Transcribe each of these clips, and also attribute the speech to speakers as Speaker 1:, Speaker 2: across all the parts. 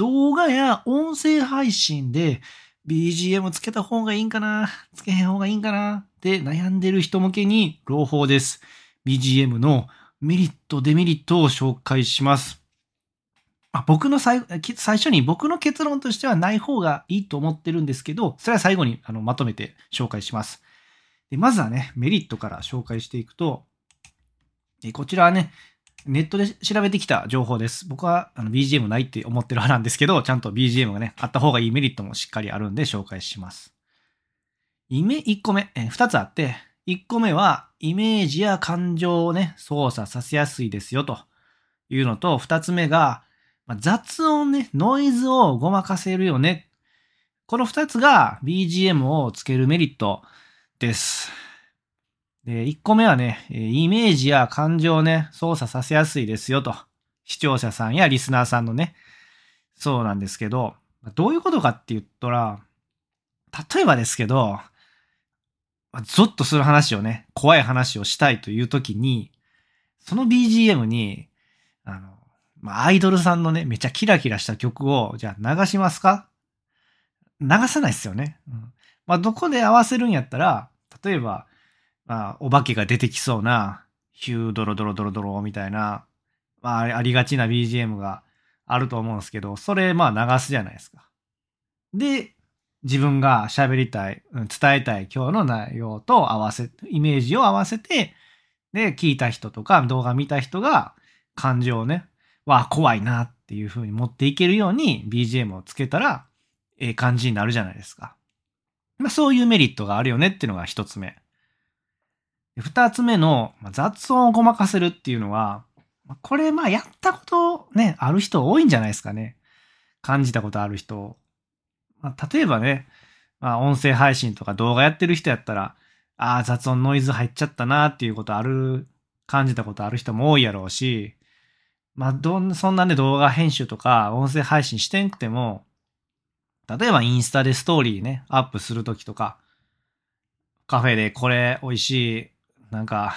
Speaker 1: 動画や音声配信で BGM つけた方がいいんかな？つけへん方がいいんかな？って悩んでる人向けに朗報です。BGM のメリット、デメリットを紹介します。あ僕の最最初に僕の結論としてはない方がいいと思ってるんですけど、それは最後にあのまとめて紹介します。でまずはね、メリットから紹介していくと、こちらはね、ネットで調べてきた情報です。僕はあの BGM ないって思ってる派なんですけど、ちゃんと BGM がね、あった方がいいメリットもしっかりあるんで紹介します。イメ、1個目、え2つあって、1個目はイメージや感情をね、操作させやすいですよというのと、2つ目が、ま、雑音ね、ノイズをごまかせるよね。この2つが BGM をつけるメリットです。で、1個目はね、イメージや感情をね、操作させやすいですよと。視聴者さんやリスナーさんのね、そうなんですけど、どういうことかって言ったら、例えばですけど、ゾッとする話をね、怖い話をしたいという時に、その BGM に、あの、まあ、アイドルさんのね、めちゃキラキラした曲を、じゃあ流しますか？流さないっすよね。うん、まあ、どこで合わせるんやったら、例えば、まあ、お化けが出てきそうな、ヒュードロドロドロドロみたいな、まあ、ありがちな BGM があると思うんですけど、それ、まあ、流すじゃないですか。で、自分が喋りたい、伝えたい今日の内容と合わせ、イメージを合わせて、で、聞いた人とか動画見た人が感情をね、わあ、怖いなっていう風に持っていけるように BGM をつけたら、ええ感じになるじゃないですか。まあ、そういうメリットがあるよねっていうのが一つ目。二つ目の雑音をごまかせるっていうのは、これまあやったことね、ある人多いんじゃないですかね。感じたことある人。まあ、例えばね、まあ、音声配信とか動画やってる人やったら、ああ、雑音ノイズ入っちゃったなっていうことある、感じたことある人も多いやろうし、まあ、どん、そんなね、動画編集とか音声配信してんくても、例えばインスタでストーリーね、アップするときとか、カフェでこれ美味しい、なんか、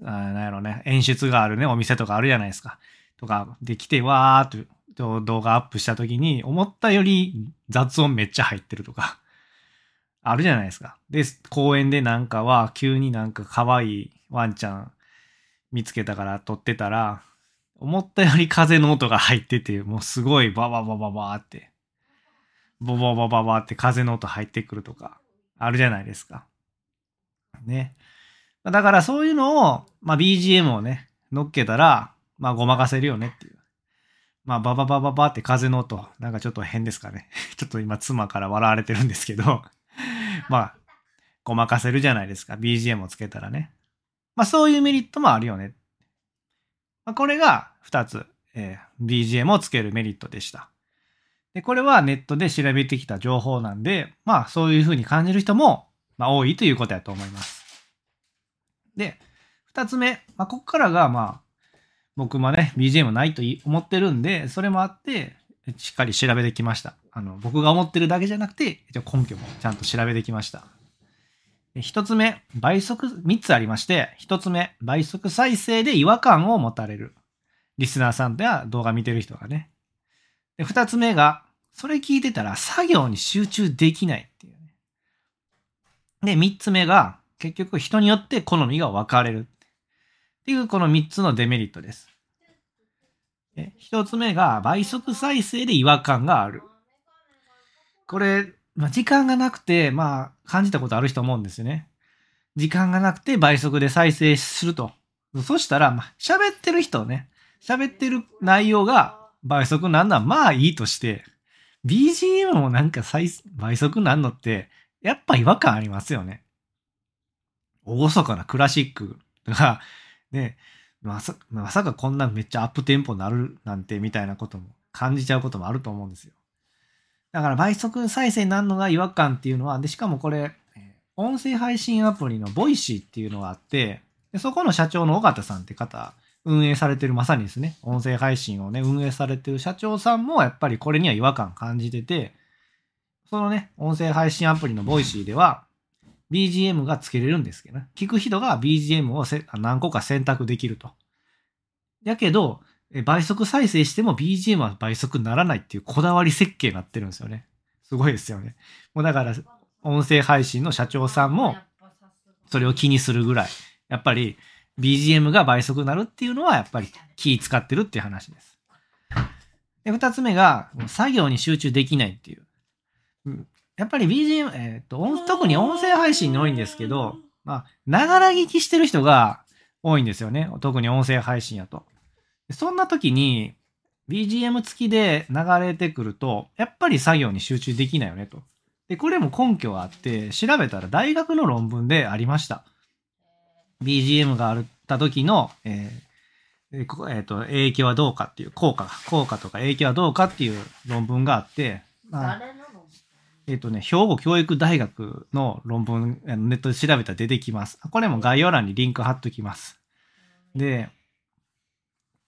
Speaker 1: なんやろね、演出があるね、お店とかあるじゃないですか。とか、できて、わーっと動画アップしたときに、思ったより雑音めっちゃ入ってるとか、あるじゃないですか。で、公園でなんかは、急になんか可愛いワンちゃん見つけたから撮ってたら、思ったより風の音が入ってて、もうすごいバババババって、ボボバババって風の音入ってくるとか、あるじゃないですか。ね。だからそういうのを、まあ BGM をね、乗っけたら、まあごまかせるよねっていう。まあバババババって風の音、なんかちょっと変ですかね。ちょっと今妻から笑われてるんですけど、まあ、ごまかせるじゃないですか。BGM をつけたらね。まあそういうメリットもあるよね。まあ、これが2つ、えー、BGM をつけるメリットでした。で、これはネットで調べてきた情報なんで、まあそういうふうに感じる人も、まあ多いということやと思います。で、2つ目、まあここからがまあ僕もね、BGM ないと思ってるんで、それもあって、しっかり調べてきました。あの、僕が思ってるだけじゃなくて、根拠もちゃんと調べてきました。一つ目、倍速、三つありまして、一つ目、倍速再生で違和感を持たれる。リスナーさんや動画見てる人がね。で、二つ目が、それ聞いてたら作業に集中できないっていう。で、三つ目が、結局人によって好みが分かれる。っていうこの三つのデメリットです。一つ目が倍速再生で違和感がある。これ、まあ、時間がなくて、まあ、感じたことある人思うんですよね。時間がなくて倍速で再生すると。そしたら、まあ、喋ってる人ね、喋ってる内容が倍速なんのはまあいいとして、BGM もなんか倍速なんのって、やっぱ違和感ありますよね。厳かなクラシックが、ね、まさまさかこんなめっちゃアップテンポになるなんてみたいなことも感じちゃうこともあると思うんですよ。だから倍速再生になるのが違和感っていうのは、で、しかもこれ、音声配信アプリの Voicy っていうのがあって、でそこの社長の緒方さんって方、運営されてるまさにですね、音声配信をね、運営されてる社長さんもやっぱりこれには違和感感じてて、そのね、音声配信アプリの Voicy では、BGM がつけれるんですけどね。聞く人が BGM を何個か選択できると。やけど、倍速再生しても BGM は倍速ならないっていうこだわり設計になってるんですよね。すごいですよね。もうだから、音声配信の社長さんも、それを気にするぐらい、やっぱり BGM が倍速になるっていうのは、やっぱり気使ってるっていう話です。で、二つ目が、作業に集中できないっていう。やっぱり BGM、えっ、と、特に音声配信に多いんですけど、まあ、ながら聞きしてる人が多いんですよね。特に音声配信やと。そんな時に、BGM 付きで流れてくると、やっぱり作業に集中できないよねと。で、これも根拠があって、調べたら大学の論文でありました。BGM があった時の、えーえーこえーと影響はどうかっていう、効果が、効果とか影響はどうかっていう論文があって、
Speaker 2: 誰の
Speaker 1: えっ、とね、兵庫教育大学の論文、ネットで調べたら出てきます。これも概要欄にリンク貼っときます。で、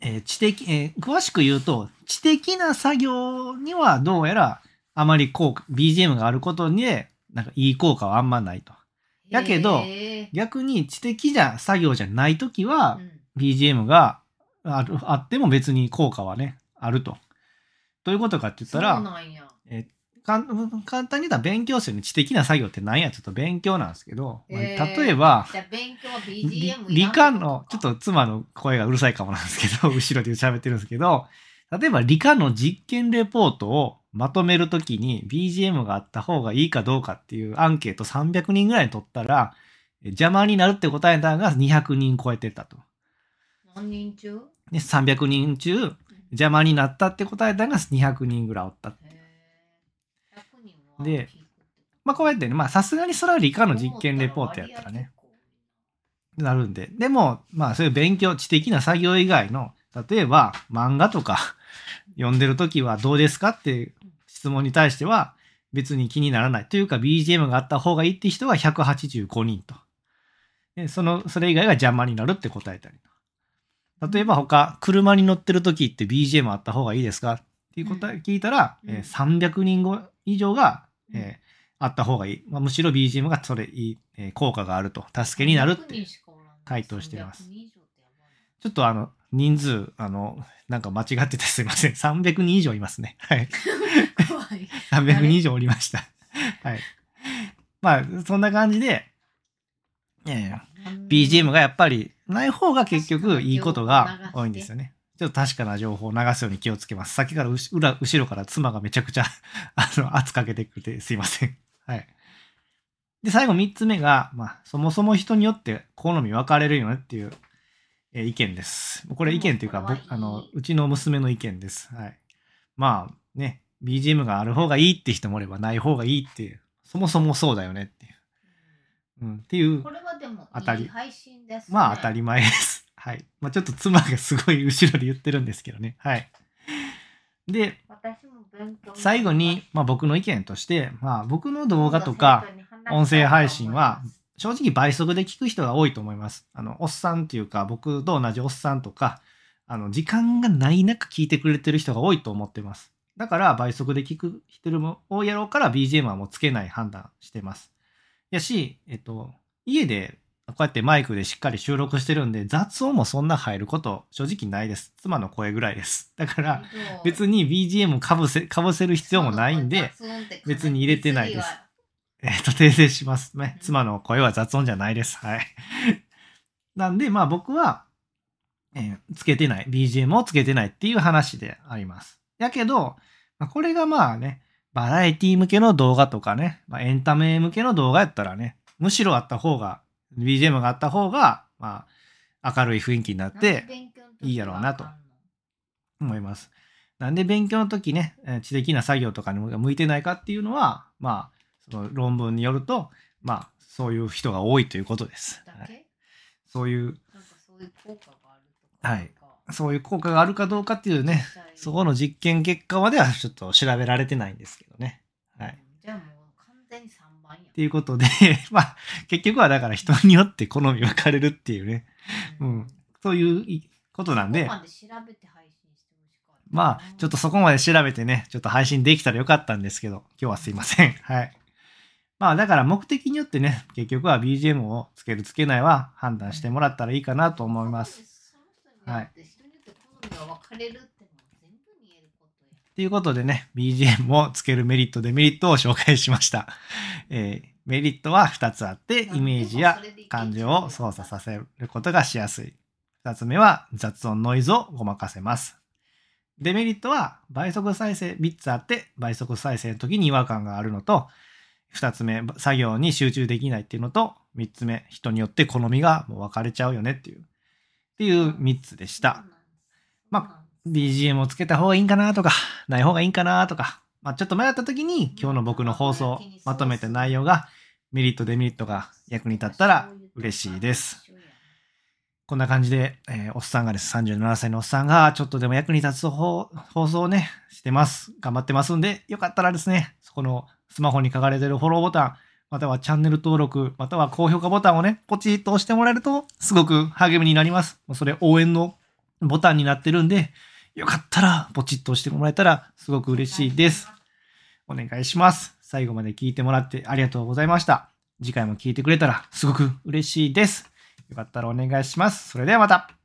Speaker 1: えー知的、えー詳しく言うと、知的な作業にはどうやらあまり効果、BGM があることに、なんかいい効果はあんまないと。やけど
Speaker 2: へ
Speaker 1: 逆に知的じゃ作業じゃないとき
Speaker 2: ー
Speaker 1: は
Speaker 2: う、ん
Speaker 1: BGM があるあっても別に効果はね、あると。どういうことかって言ったら、
Speaker 2: なんや
Speaker 1: かん簡単に言ったら勉強する知的な作業って何やちょっと勉強なんですけど、まあ
Speaker 2: へー
Speaker 1: 例えば、
Speaker 2: じゃあ勉強は
Speaker 1: 理科の、ちょっと妻の声がうるさいかもなんですけど、後ろで喋ってるんですけど、例えば理科の実験レポートをまとめるときに BGM があった方がいいかどうかっていうアンケート300人ぐらいに取ったら、え邪魔になるって答えたのが200人超えてたと。
Speaker 2: 何人中？
Speaker 1: で、300人中、邪魔になったって答えたのが200人ぐらいおった。
Speaker 2: へー100人は
Speaker 1: でまあこうやってね、まあさすがにそれは理科の実験レポートやったらね。なるんで。でも、まあそういう勉強、知的な作業以外の、例えば漫画とか 読んでるときはどうですかっていう質問に対しては別に気にならない。というか BGM があった方がいいって人は185人と。でその、それ以外が邪魔になるって答えたりと。例えば他、車に乗ってるときって BGM あった方がいいですかっていう答え聞いたら、
Speaker 2: うん
Speaker 1: えー300人後以上が、
Speaker 2: うん
Speaker 1: えーあった方がいい。まあ、むしろ BGM がそれいい、えー効果があると。助けになるって
Speaker 2: 100人しかおらんの
Speaker 1: 回答してます
Speaker 2: 300人以上ってやばい
Speaker 1: ちょっとあの、人数、あの、なんか間違っててすいません。300人以上いますね。はい。
Speaker 2: な怖い
Speaker 1: 300人以上おりました。はい。まあ、そんな感じで、えー BGM がやっぱりない方が結局いいことが多いんですよね。ちょっと確かな情報を流すように気をつけます。さっきから裏、後ろから妻がめちゃくちゃ、あの、圧かけてくれてすいません。はい。で、最後3つ目が、まあ、そもそも人によって好み分かれるよねっていう、えー意見です。これ意見というか、僕、あの、うちの娘の意見です。はい。まあ、ね、BGM がある方がいいって人もおればない方がいいっていう、そもそもそうだよねっていう。うん、っていう
Speaker 2: これはでも
Speaker 1: 当たり
Speaker 2: いい配信です、ね、
Speaker 1: まあ当たり前です。はい。まあちょっと妻がすごい後ろで言ってるんですけどね。はい。で、最後に、まあ僕の意見として、まあ僕の動画とか、音声配信は正直倍速で聞く人が多いと思います。あの、おっさんっていうか、僕と同じおっさんとか、あの、時間がない中聞いてくれてる人が多いと思ってます。だから倍速で聞く人も多いやろうから BGM はもうつけない判断してます。やし、えっと、家でこうやってマイクでしっかり収録してるんで雑音もそんな入ること正直ないです。妻の声ぐらいです。だから別に BGM かぶせ、かぶせる必要もないんで、別に入れてないですえっと、訂正しますね
Speaker 2: う。ん
Speaker 1: 妻の声は雑音じゃないです。はい。なんで、まあ僕は、えーつけてない、BGM をつけてないっていう話であります。やけど、まあ、これがまあね、バラエティ向けの動画とかね、まあ、エンタメ向けの動画やったらね、むしろあった方が、BGM があった方が、まあ、明るい雰囲気になっていいやろうなと思います。なんで勉強の時ね、えー知的な作業とかに向いてないかっていうのは、まあ、その論文によると、まあ、そういう人が多いということです。はい、そういう、
Speaker 2: そういう効果があるとか。
Speaker 1: はいそういう効果があるかどうかっていうね、そこの実験結果まではちょっと調べられてないんですけどね。はい。
Speaker 2: じゃあもう完全に3番や。
Speaker 1: っていうことで、まあ、結局はだから人によって好み分かれるっていうね、うん、そういういことなんで
Speaker 2: ま
Speaker 1: あ、ちょっとそこまで調べてね、ちょっと配信できたらよかったんですけど、今日はすいません。はい。まあ、だから目的によってね、結局は BGM をつけるつけないは判断してもらったらいいかなと思います。。
Speaker 2: そのと
Speaker 1: いうことでね、BGM をつけるメリット、デメリットを紹介しました。えーメリットは2つあって、イメージや感情を操作させることがしやすい。2つ目は雑音ノイズをごまかせます。デメリットは倍速再生3つあって、倍速再生の時に違和感があるのと、2つ目、作業に集中できないっていうのと、3つ目、人によって好みがもう分かれちゃうよねっていう、っていう3つでした。ま BGM をつけた方がいいんかなとか、ない方がいいんかなとか、まあ、ちょっと迷った時に今日の僕の放送まとめた内容がメリットデメリットが役に立ったら嬉しいです。。こんな感じで、えーおっさんがです、37歳のおっさんがちょっとでも役に立つ放放送をね、してます。頑張ってますんで、よかったらですね、そこのスマホに書かれてるフォローボタン、またはチャンネル登録、または高評価ボタンをね、ポチッと押してもらえると、すごく励みになります。それ応援のボタンになってるんで、よかったらポチッと押してもらえたらすごく嬉しいです。。お願いします。最後まで聞いてもらってありがとうございました。次回も聞いてくれたらすごく嬉しいです。よかったらお願いします。それではまた。